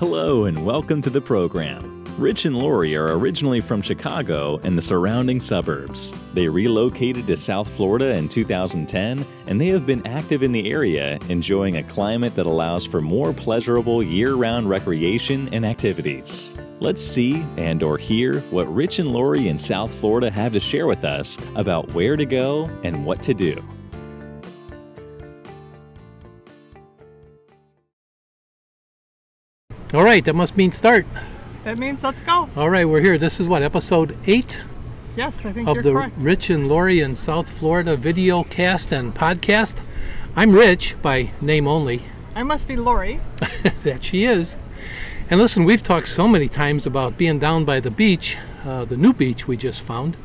Hello and welcome to the program. Rich and Lori are originally from Chicago and the surrounding suburbs. They relocated to South Florida in 2010 and they have been active in the area, enjoying a climate that allows for more pleasurable year-round recreation and activities. Let's see and or hear what Rich and Lori in South Florida have to share with us about where to go and what to do. All right, that must mean start. That means let's go. All right, we're here. This is what, episode eight Yes, I think of you're the correct. Rich and Lori in South Florida video cast and podcast. I'm Rich by name only. I must be Lori. that she is. And listen, we've talked so many times about being down by the beach, uh, the new beach we just found,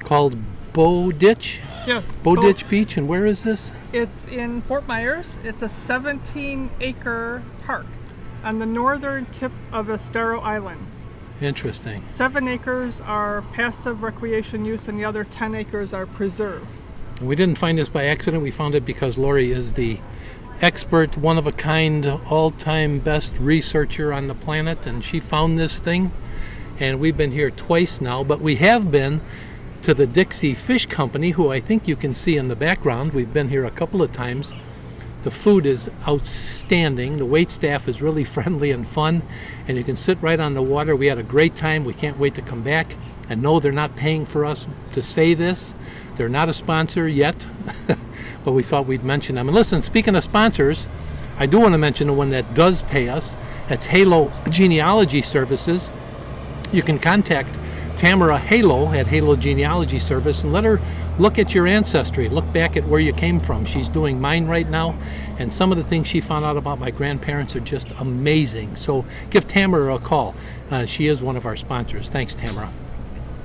called Bowditch, Yes. Bow Bo- Ditch Beach. And where is this? It's in Fort Myers. It's a 17 acre park on the northern tip of Estero Island. Interesting. Seven acres are passive recreation use and the other 10 acres are preserve. And we didn't find this by accident. We found it because Lori is the expert, one of a kind, all time best researcher on the planet, and she found this thing. And we've been here twice now, but we have been to the Dixie Fish Company, who I think you can see in the background. We've been here a couple of times. The food is outstanding. The wait staff is really friendly and fun, and you can sit right on the water. We had a great time. We can't wait to come back. And no, they're not paying for us to say this. They're not a sponsor yet, but we thought we'd mention them. And listen, speaking of sponsors, I do want to mention the one that does pay us. That's Halo Genealogy Services. You can contact Tamara Halo at Halo Genealogy Service and let her look at your ancestry, look back at where you came from. She's doing mine right now, and some of the things she found out about my grandparents are just amazing. So give Tamara a call. Uh, she is one of our sponsors. Thanks, Tamara.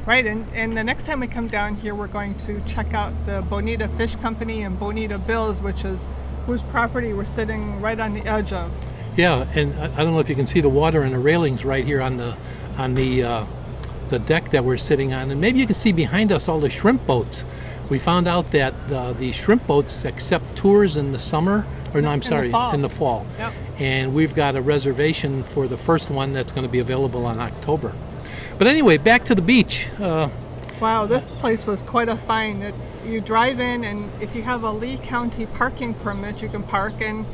Right, and, and the next time we come down here, we're going to check out the Bonita Fish Company and Bonita Bills, which is whose property we're sitting right on the edge of. Yeah, and I I don't know if you can see the water and the railings right here on the on the uh, the deck that we're sitting on, and maybe you can see behind us all the shrimp boats. We found out that uh, the shrimp boats accept tours in the summer, or no, I'm the sorry, fall. in the fall. Yep. And we've got a reservation for the first one that's going to be available in October. But anyway, back to the beach. Uh, Wow, this place was quite a find. It, you drive in, and if you have a Lee County parking permit, you can park. And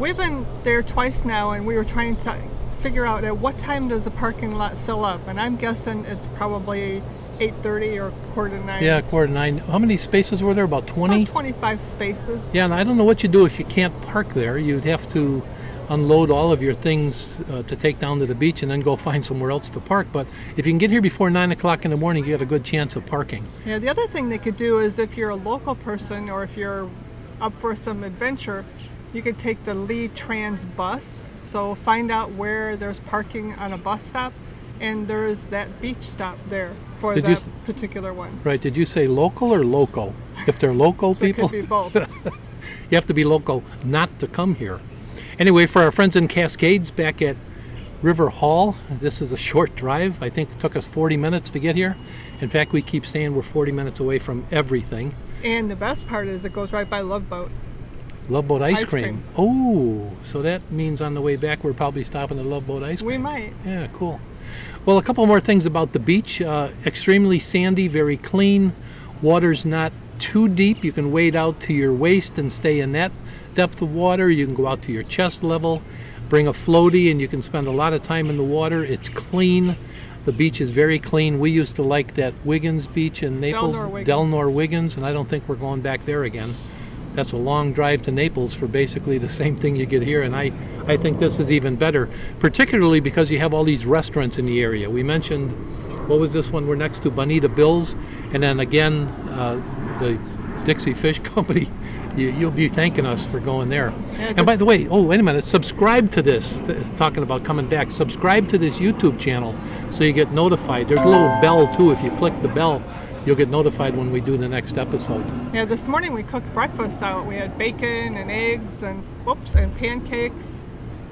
we've been there twice now, and we were trying to figure out at what time does the parking lot fill up. And I'm guessing it's probably 8:30 or quarter to nine. yeah, quarter to nine. How many spaces were there? About 20? About 25 spaces. Yeah, and I don't know what you do if you can't park there. You'd have to unload all of your things uh, to take down to the beach and then go find somewhere else to park. But if you can get here before 9 o'clock in the morning, you got a good chance of parking. Yeah, the other thing they could do is if you're a local person or if you're up for some adventure, you could take the Lee Trans bus. So find out where there's parking on a bus stop, and there's that beach stop there for Did that particular one. Right, did you say local or local? If they're local It people, could be both. you have to be local not to come here. Anyway, for our friends in Cascades back at River Hall, this is a short drive. I think it took us 40 minutes to get here. In fact, we keep saying we're 40 minutes away from everything. and the best part is it goes right by Love Boat. Love Boat ice, Ice cream. cream. Oh, so that means on the way back we're probably stopping at Love Boat ice cream. We might. Yeah, cool. Well, a couple more things about the beach. Uh, extremely sandy, very clean. Water's not too deep. You can wade out to your waist and stay in that depth of water. You can go out to your chest level, bring a floaty, and you can spend a lot of time in the water. It's clean. The beach is very clean. We used to like that Wiggins Beach in Naples, Delnor Wiggins. Delnor Wiggins, and I don't think we're going back there again. That's a long drive to Naples for basically the same thing you get here, and I, I think this is even better, particularly because you have all these restaurants in the area. We mentioned, what was this one we're next to? Bonita Bills, and then again, uh, the Dixie Fish Company. You, you'll be thanking us for going there. Yeah, and by the way, oh, wait a minute, subscribe to this, th- talking about coming back, subscribe to this YouTube channel so you get notified. There's a little bell too. If you click the bell, you'll get notified when we do the next episode. Yeah, this morning we cooked breakfast out. We had bacon and eggs and whoops and pancakes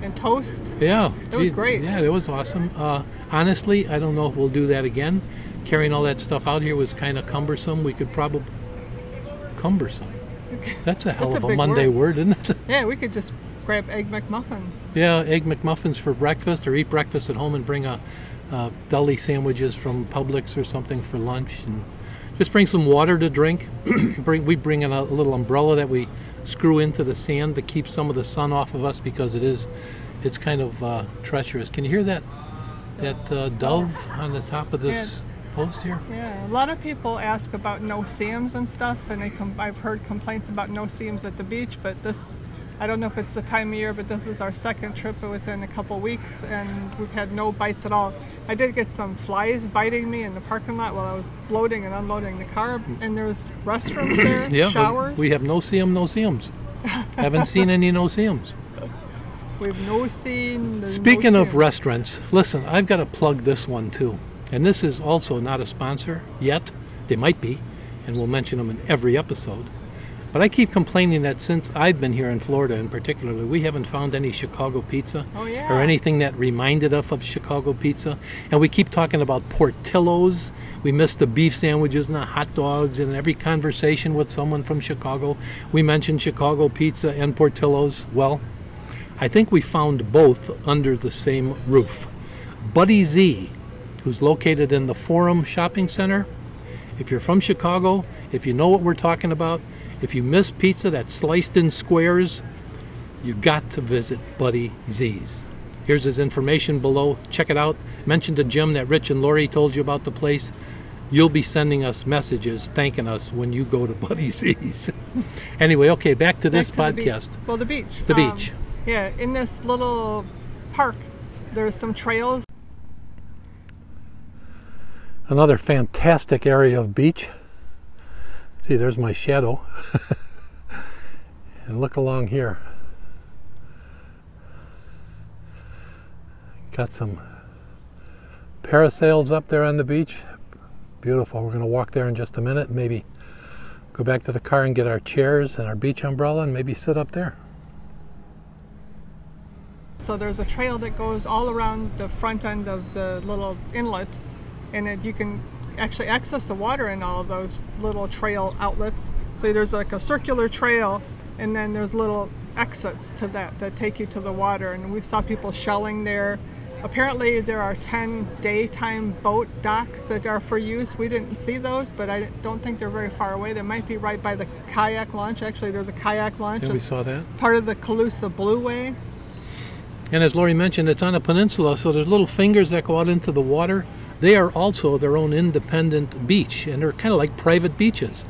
and toast. Yeah, It was great. Yeah, it was awesome. Uh, honestly, I don't know if we'll do that again. Carrying all that stuff out here was kind of cumbersome. We could probably cumbersome. That's a hell That's of a big Monday word. word. isn't it? Yeah, we could just grab egg McMuffins. Yeah, egg McMuffins for breakfast, or eat breakfast at home and bring a, a deli sandwiches from Publix or something for lunch, and just bring some water to drink. bring we bring in a, little umbrella that we screw into the sand to keep some of the sun off of us because it is, it's kind of uh, treacherous. Can you hear that? That uh, dove on the top of this post here? Yeah, a lot of people ask about no-see-ums and stuff, and they I've heard complaints about no-see-ums at the beach, but this, I don't know if it's the time of year, but this is our second trip within a couple weeks, and we've had no bites at all. I did get some flies biting me in the parking lot while I was loading and unloading the car, and there's restrooms there, Yeah, showers. we have no see no see 'ems. Haven't seen any no see 'ems. We've no seen. Speaking no of restaurants, listen, I've got to plug this one too. And this is also not a sponsor yet. They might be, and we'll mention them in every episode. But I keep complaining that since I've been here in Florida, in particularly, we haven't found any Chicago pizza Oh, yeah. or anything that reminded us of Chicago pizza. And we keep talking about Portillo's. We miss the beef sandwiches and the hot dogs. And in every conversation with someone from Chicago, we mention Chicago pizza and Portillo's. Well, I think we found both under the same roof. Buddy Z, who's located in the Forum Shopping Center. If you're from Chicago, if you know what we're talking about, if you miss pizza that's sliced in squares, you got to visit Buddy Z's. Here's his information below. Check it out. Mention to Jim that Rich and Lori told you about the place. You'll be sending us messages thanking us when you go to Buddy Z's. anyway, okay, back to this Back to the podcast. well, the beach. The Um, beach. Yeah, in this little park, there's some trails Another fantastic area of beach. See, there's my shadow. and look along here. Got some parasails up there on the beach. Beautiful. We're going to walk there in just a minute maybe go back to the car and get our chairs and our beach umbrella and maybe sit up there. So there's a trail that goes all around the front end of the little inlet, and it, you can actually access the water in all of those little trail outlets. So there's like a circular trail, and then there's little exits to that that take you to the water. And we saw people shelling there. Apparently, there are 10 daytime boat docks that are for use. We didn't see those, but I don't think they're very far away. They might be right by the kayak launch. Actually, there's a kayak launch. Yeah, we saw that. part of the Calusa Blueway. And as Lori mentioned, it's on a peninsula, so there's little fingers that go out into the water. They are also their own independent beach, and they're kind of like private beaches.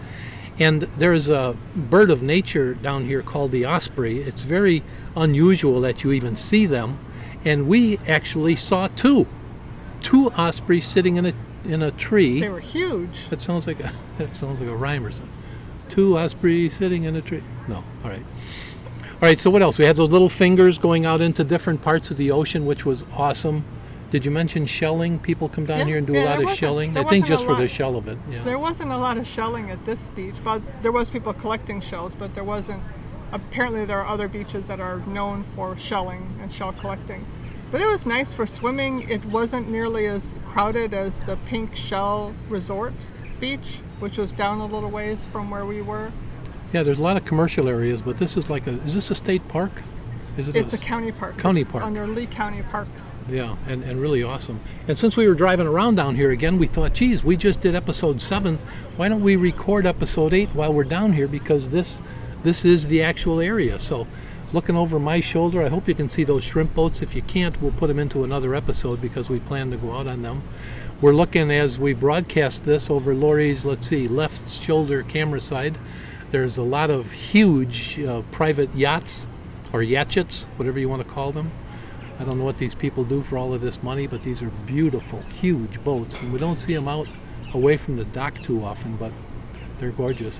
And there's a bird of nature down here called the osprey. It's very unusual that you even see them, and we actually saw two, two ospreys sitting in a in a tree. They were huge. That sounds like a that sounds like a rhyme or something. Two ospreys sitting in a tree. No, all right. All right. So what else? We had those little fingers going out into different parts of the ocean, which was awesome. Did you mention shelling? People come down Yeah, here and do yeah, a lot of shelling. I think just for the shell of it. Yeah. There wasn't a lot of shelling at this beach, but there was people collecting shells, but there wasn't. Apparently, there are other beaches that are known for shelling and shell collecting. But it was nice for swimming. It wasn't nearly as crowded as the Pink Shell Resort beach, which was down a little ways from where we were. yeah. There's a lot of commercial areas, but this is like a. Is this a state park? Is it It's a county park. County It's park. Under Lee County Parks. Yeah, and, and really awesome. And since we were driving around down here again, we thought, geez, we just did episode seven. Why don't we record episode eight while we're down here? Because this this is the actual area. So looking over my shoulder, I hope you can see those shrimp boats. If you can't, we'll put them into another episode because we plan to go out on them. We're looking as we broadcast this over Lori's, let's see, left shoulder camera side. There's a lot of huge uh, private yachts or yachts, whatever you want to call them. I don't know what these people do for all of this money, but these are beautiful, huge boats, and we don't see them out away from the dock too often, but they're gorgeous.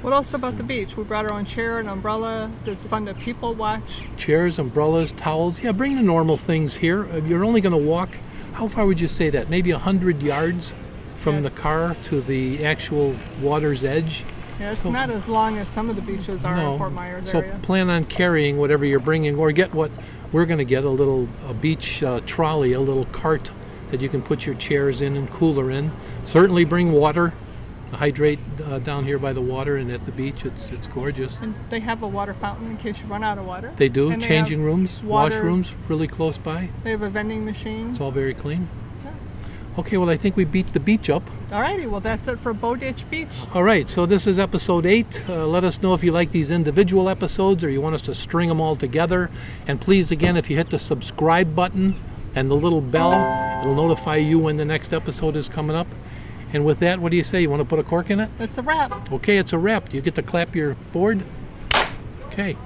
What else about the beach? We brought our own chair and umbrella. It's fun to people watch. Chairs, umbrellas, towels. Yeah, bring the normal things here. Uh, You're only going to walk, how far would you say that? Maybe 100 yards from Yeah. the car to the actual water's edge? Yeah, it's So- not as long as some of the beaches are in Fort Myers so area. plan on carrying whatever you're bringing, or get what we're going to get a little a beach uh, trolley, a little cart that you can put your chairs in and cooler in. Certainly bring water. hydrate uh, down here by the water and at the beach. It's it's gorgeous. And they have a water fountain in case you run out of water. They do And changing have rooms, washrooms, really close by. They have a vending machine. It's all very clean. Okay, well I think we beat the beach up. All righty, well that's it for Bowditch Beach. All right, so this is episode eight. Uh, let us know if you like these individual episodes or you want us to string them all together. And please, again, if you hit the subscribe button and the little bell, it'll notify you when the next episode is coming up. And with that, what do you say? You want to put a cork in it? It's a wrap. Okay, it's a wrap. Do you get to clap your board? Okay.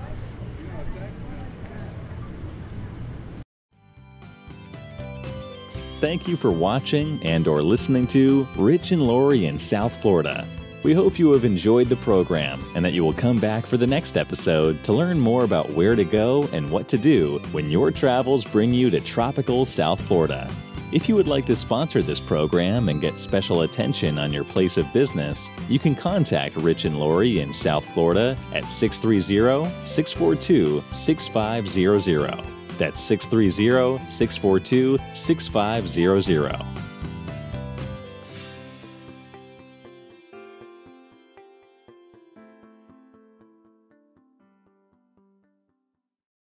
Thank you for watching and or listening to Rich and Lori in South Florida. We hope you have enjoyed the program and that you will come back for the next episode to learn more about where to go and what to do when your travels bring you to tropical South Florida. If you would like to sponsor this program and get special attention on your place of business, you can contact Rich and Lori in South Florida at 630 642 6500. That's 630 642 6500.